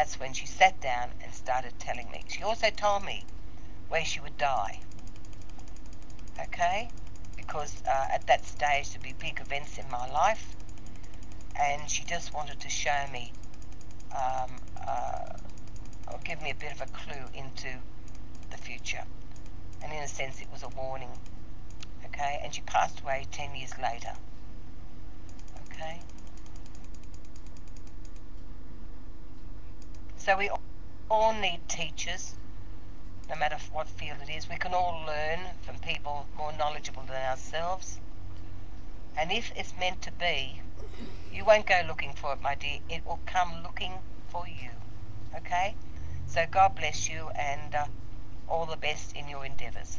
that's when she sat down and started telling me. She also told me where she would die. Okay? Because uh, at that stage there'd be big events in my life, and she just wanted to show me, um, uh, or give me a bit of a clue into the future. And in a sense, it was a warning. Okay? And she passed away 10 years later. Okay? So we all need teachers, no matter what field it is. We can all learn from people more knowledgeable than ourselves. And if it's meant to be, you won't go looking for it, my dear. It will come looking for you. Okay? So God bless you and uh, all the best in your endeavours.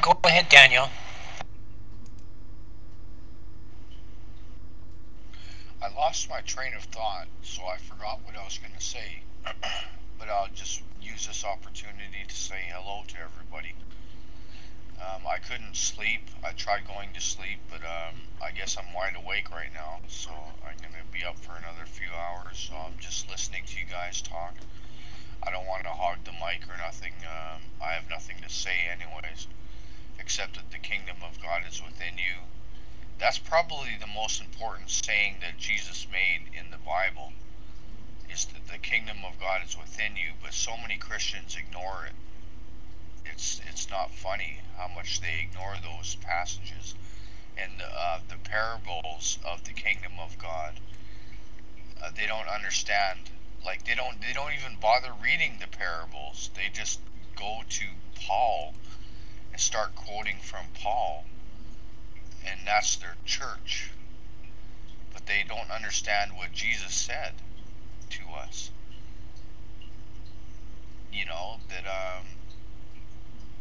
Go ahead, Daniel. I lost my train of thought, so I forgot what I was going to say. but I'll just use this opportunity to say hello to everybody. Um, I couldn't sleep. I tried going to sleep, but um, I guess I'm wide awake right now, so I'm going to be up for another few hours. So I'm just listening to you guys talk. I don't want to hog the mic or nothing. Um, I have nothing to say, anyways, except that the kingdom of God is within you. That's probably the most important saying that Jesus made in the Bible is that the kingdom of God is within you, but so many Christians ignore it. It's it's not funny how much they ignore those passages and uh, the parables of the kingdom of God. Uh, they don't understand. Like they don't they don't even bother reading the parables. They just go to Paul and start quoting from Paul, and that's their church. But they don't understand what Jesus said to us. You know that um,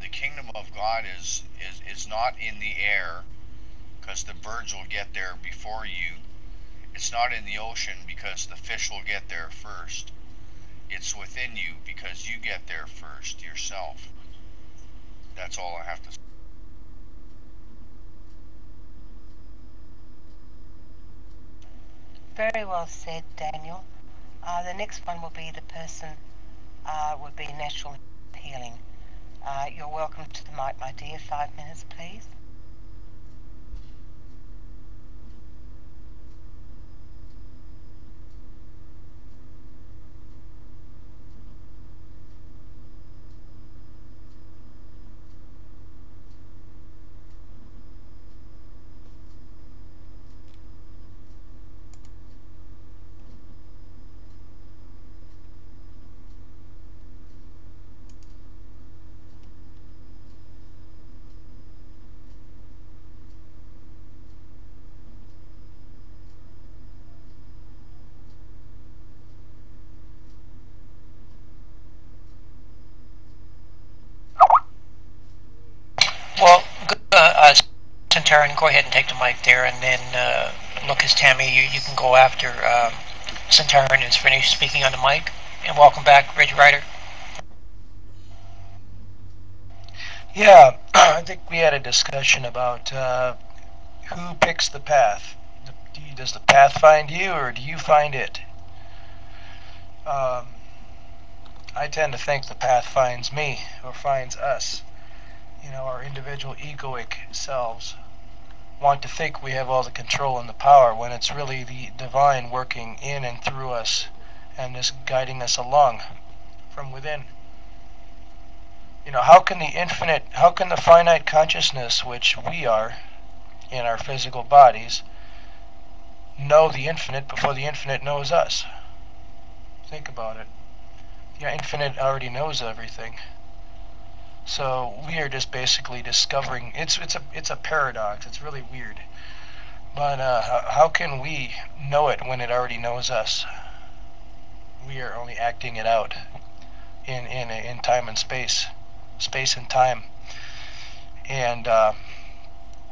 the kingdom of God is is is not in the air because the birds will get there before you. It's not in the ocean because the fish will get there first. It's within you because you get there first yourself. That's all I have to say. Very well said, Daniel. Uh, the next one will be the person, uh, would be natural healing. Uh, you're welcome to the mic, my dear. Five minutes, please. Well, uh, uh, go ahead and take the mic there, and then uh, Lucas Tammy, you, you can go after um, Centauran is finished speaking on the mic. And welcome back, Reggie Ryder. Yeah, I think we had a discussion about uh, who picks the path. Does the path find you, or do you find it? Um, I tend to think the path finds me, or finds us. You know, our individual egoic selves want to think we have all the control and the power when it's really the divine working in and through us and is guiding us along from within. You know, how can the infinite, how can the finite consciousness, which we are in our physical bodies, know the infinite before the infinite knows us? Think about it. The infinite already knows everything. So we are just basically discovering. It's it's a it's a paradox. It's really weird. But uh, how, can we know it when it already knows us? We are only acting it out in in in time and space, space and time. And uh,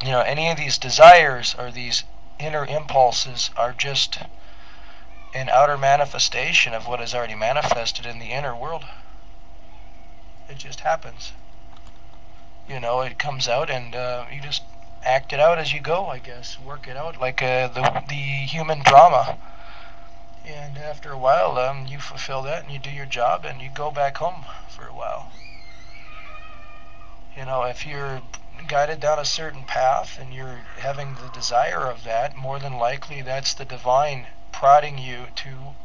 you know, any of these desires or these inner impulses are just an outer manifestation of what is already manifested in the inner world. It just happens. You know, it comes out and uh, you just act it out as you go, I guess. Work it out like uh, the the human drama. And after a while, um, you fulfill that and you do your job and you go back home for a while. You know, if you're guided down a certain path and you're having the desire of that, more than likely that's the divine prodding you to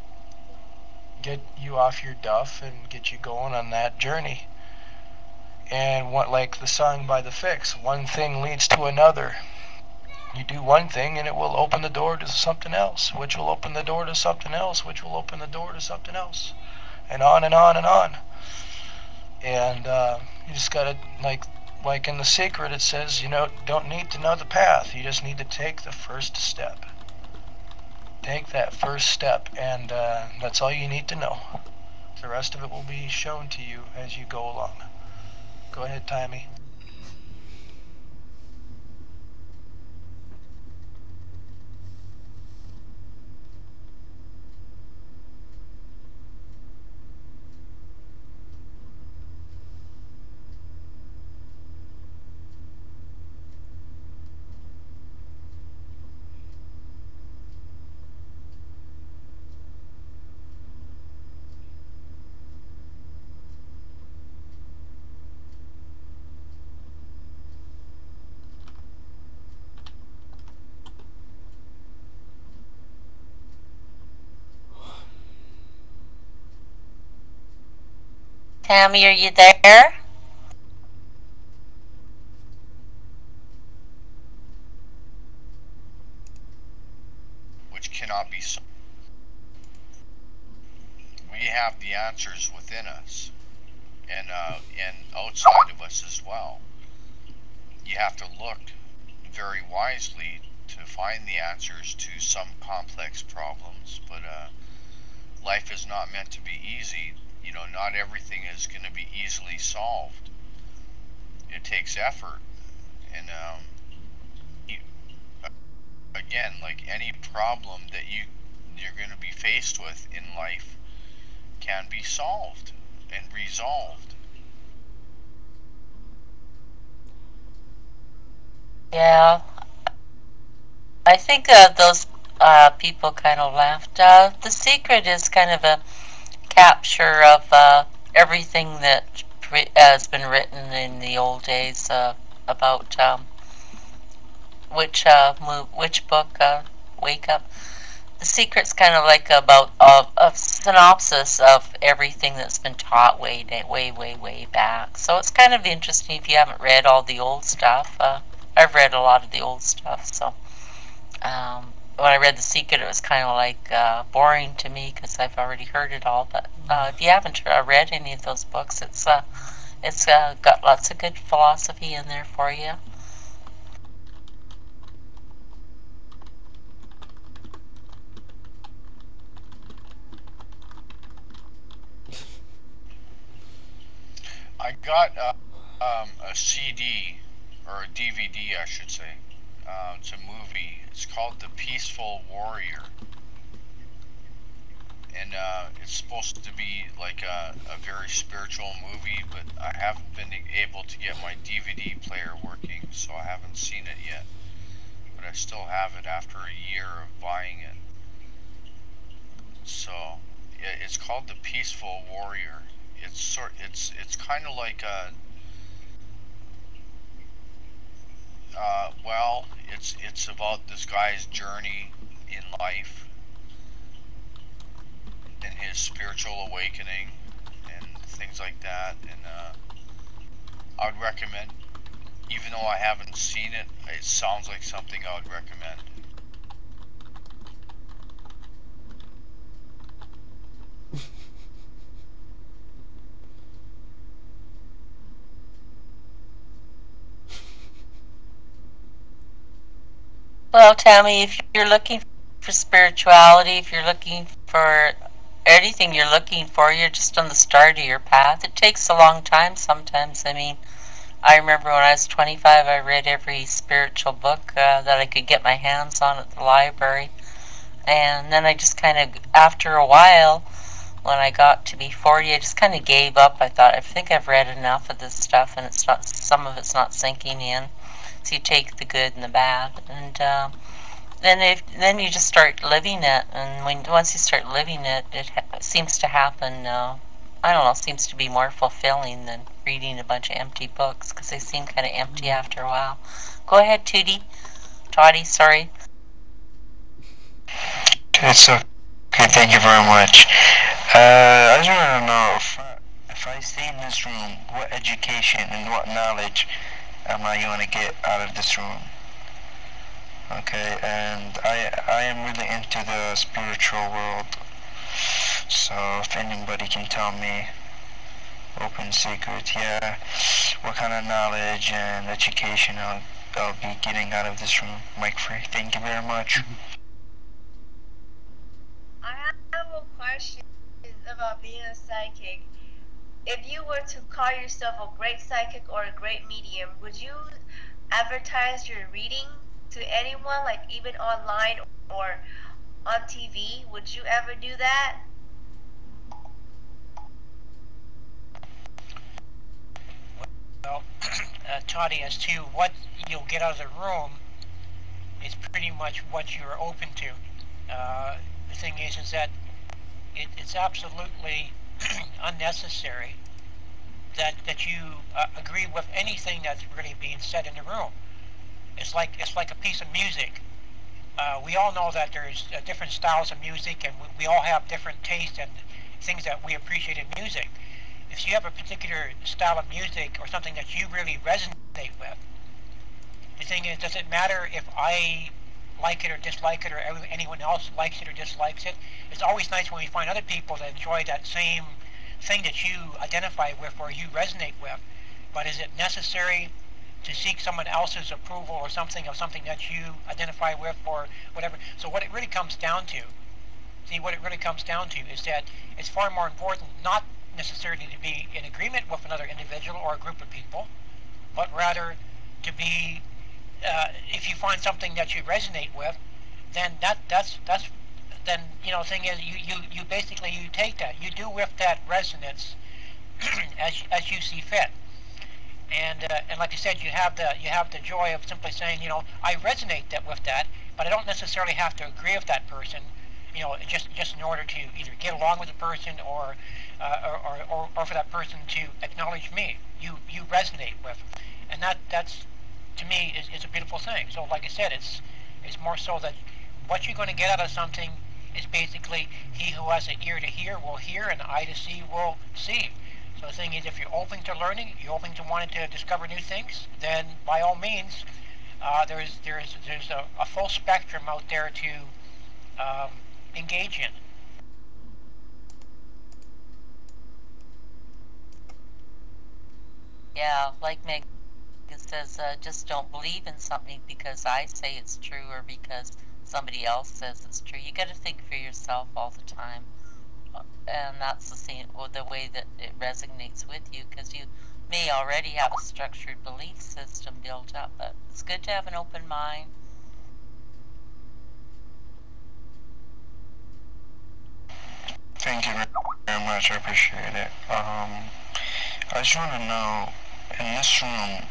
get you off your duff and get you going on that journey. And what like the song by the Fixx, one thing leads to another. You do one thing and it will open the door to something else, which will open the door to something else, which will open the door to something else. And on and on and on. And uh, you just gotta like like in the secret it says, you know, don't need to know the path. You just need to take the first step. Take that first step and uh, that's all you need to know. The rest of it will be shown to you as you go along. Go ahead, Tammy. Tammy, are you there? which cannot be solved. We have the answers within us and uh, and outside of us as well. You have to look very wisely to find the answers to some complex problems, but uh, life is not meant to be easy. You know, not everything is going to be easily solved. It takes effort, and um, you, again, like any problem that you you're going to be faced with in life can be solved and resolved. Yeah. I think uh, those uh, people kind of laughed. Uh, the secret is kind of a capture of uh, everything that has been written in the old days uh, about um, which uh, which book, uh, Wake Up. The secret's kind of like about a, a synopsis of everything that's been taught way, way, way, way back. So it's kind of interesting if you haven't read all the old stuff. Uh, I've read a lot of the old stuff, so um, when I read The Secret, it was kind of like uh, boring to me because I've already heard it all. But uh, if you haven't uh, read any of those books, it's uh, it's uh, got lots of good philosophy in there for you. I got uh, um, a CD or a DVD, I should say. It's a movie. It's called The Peaceful Warrior, and uh, it's supposed to be like a, a very spiritual movie, but I haven't been able to get my DVD player working, so I haven't seen it yet. But I still have it after a year of buying it. So it's called The Peaceful Warrior. It's sort. It's it's kind of like a. Uh, well, it's it's about this guy's journey in life and his spiritual awakening and things like that. And uh, I would recommend, even though I haven't seen it, it sounds like something I would recommend. Well, Tammy, if you're looking for spirituality, if you're looking for anything you're looking for, you're just on the start of your path. It takes a long time sometimes. I mean, I remember when I was 25, I read every spiritual book uh, that I could get my hands on at the library. And then I just kind of, after a while, when I got to be 40, I just kind of gave up. I thought, I think I've read enough of this stuff, and it's not, some of it's not sinking in. You take the good and the bad, and uh, then if then you just start living it, and when once you start living it, it ha- seems to happen. Uh, I don't know, seems to be more fulfilling than reading a bunch of empty books because they seem kind of empty after a while. Go ahead, Tootie. Toddy, sorry. It's okay. Thank you very much. Uh, I just want to know if if I stay in this room, what education and what knowledge am I going to get out of this room? Okay, and I I am really into the spiritual world. So if anybody can tell me open secret, yeah, what kind of knowledge and education I'll, I'll be getting out of this room, Mike Free. Thank you very much. Mm-hmm. I have a question about being a psychic. If you were to call yourself a great psychic or a great medium, would you advertise your reading to anyone, like even online or on TV? Would you ever do that? Well, uh, Toddy, as to what you'll get out of the room is pretty much what you're open to. Uh, the thing is, is that it, it's absolutely unnecessary that that you uh, agree with anything that's really being said in the room. It's like it's like a piece of music. Uh, we all know that there's uh, different styles of music, and we, we all have different tastes and things that we appreciate in music. If you have a particular style of music or something that you really resonate with, the thing is, does it matter if I like it or dislike it or anyone else likes it or dislikes it? It's always nice when we find other people that enjoy that same thing that you identify with or you resonate with. But is it necessary to seek someone else's approval or something of something that you identify with or whatever? So what it really comes down to, see what it really comes down to is that it's far more important not necessarily to be in agreement with another individual or a group of people, but rather to be, uh, if you find something that you resonate with, then that that's that's then you know thing is you you you basically you take that you do with that resonance as as you see fit. And uh, and like I said you have the you have the joy of simply saying you know I resonate that with that but I don't necessarily have to agree with that person you know just just in order to either get along with the person or uh, or, or, or for that person to acknowledge me. You you resonate with. And that that's to me is, is a beautiful thing so like I said it's it's more so that what you're going to get out of something is basically he who has an ear to hear will hear and an eye to see will see. So the thing is, if you're open to learning, you're open to wanting to discover new things, then by all means, uh, there's there's there's a, a, full spectrum out there to um, engage in. Yeah, like Meg says, uh, just don't believe in something because I say it's true or because somebody else says it's true. You got to think for yourself all the time, and that's the same, well, the way that it resonates with you because you may already have a structured belief system built up. But it's good to have an open mind. Thank you very much. I appreciate it. Um, I just want to know in this room,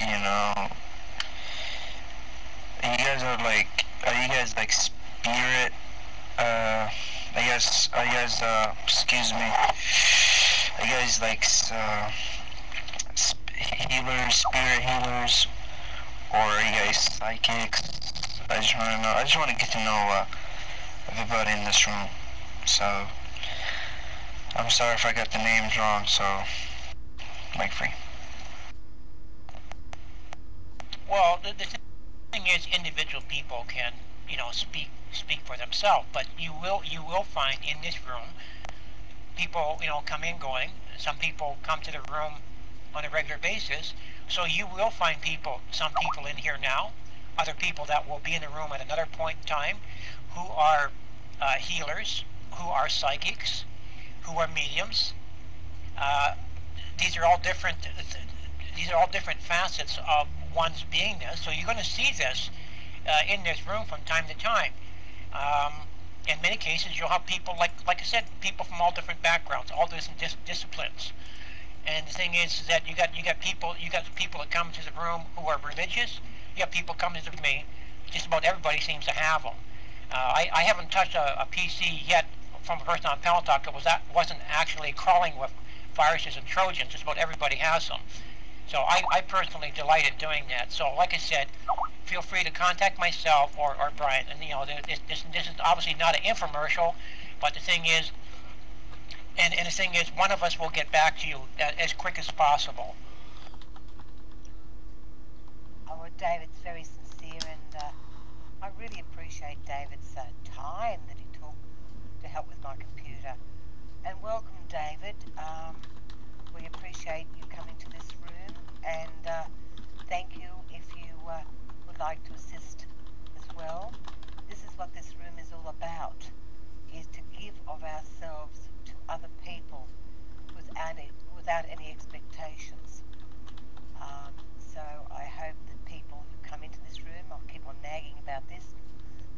you know, you guys are like are you guys like spirit? Uh, I guess, I guess, uh, excuse me. Are you guys like, uh, healers, spirit healers? Or are you guys psychics? I just want to know, I just want to get to know, uh, everybody in this room. So, I'm sorry if I got the names wrong, so, Mike Free. Well, the, the thing is, individual people can, you know, speak speak for themselves. But you will you will find in this room people, you know, come in going. Some people come to the room on a regular basis. So you will find people, some people in here now, other people that will be in the room at another point in time, who are uh, healers, who are psychics, who are mediums. Uh, these are all different. These are all different facets of one's beingness. So you're going to see this uh, in this room from time to time. Um, in many cases, you'll have people like, like I said, people from all different backgrounds, all different dis- disciplines. And the thing is that you got you got people you got people that come to the room who are religious, you have people coming to me. Just about everybody seems to have them. Uh, I, I haven't touched a, a PC yet from a person on Paltalk that was that wasn't actually crawling with viruses and Trojans. Just about everybody has them. So I, I personally delight in doing that. So like I said, feel free to contact myself or, or Brian. And you know, this, this, this is obviously not an infomercial, but the thing is, and, and the thing is, one of us will get back to you as quick as possible. Oh, well, David's very sincere, and uh, I really appreciate David's uh, time that he took to help with my computer. And welcome, David. Um, we appreciate you coming to this room, and uh, thank you if you uh, would like to assist as well. This is what this room is all about, is to give of ourselves to other people without, any, without any expectations. Um, so I hope that people who come into this room, I'll keep on nagging about this,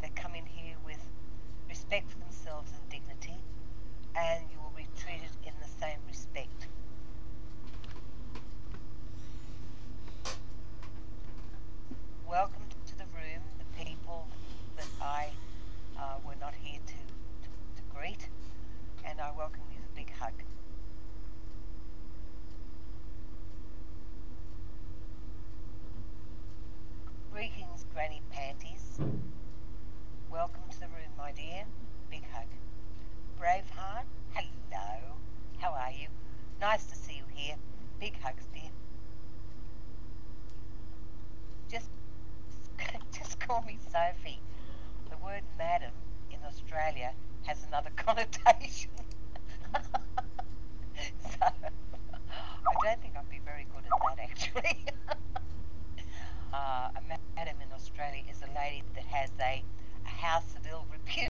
they come in here with respect for themselves and dignity, and you will be treated in the same respect. Welcome to the room, the people that I uh, were not here to, to, to greet, and I welcome you with a big hug. Greetings, Granny Panties. Welcome to the room, my dear. Big hug. Braveheart, hello. How are you? Nice to see you here. Big hugs, dear. Just, just call me Sophie. The word madam in Australia has another connotation.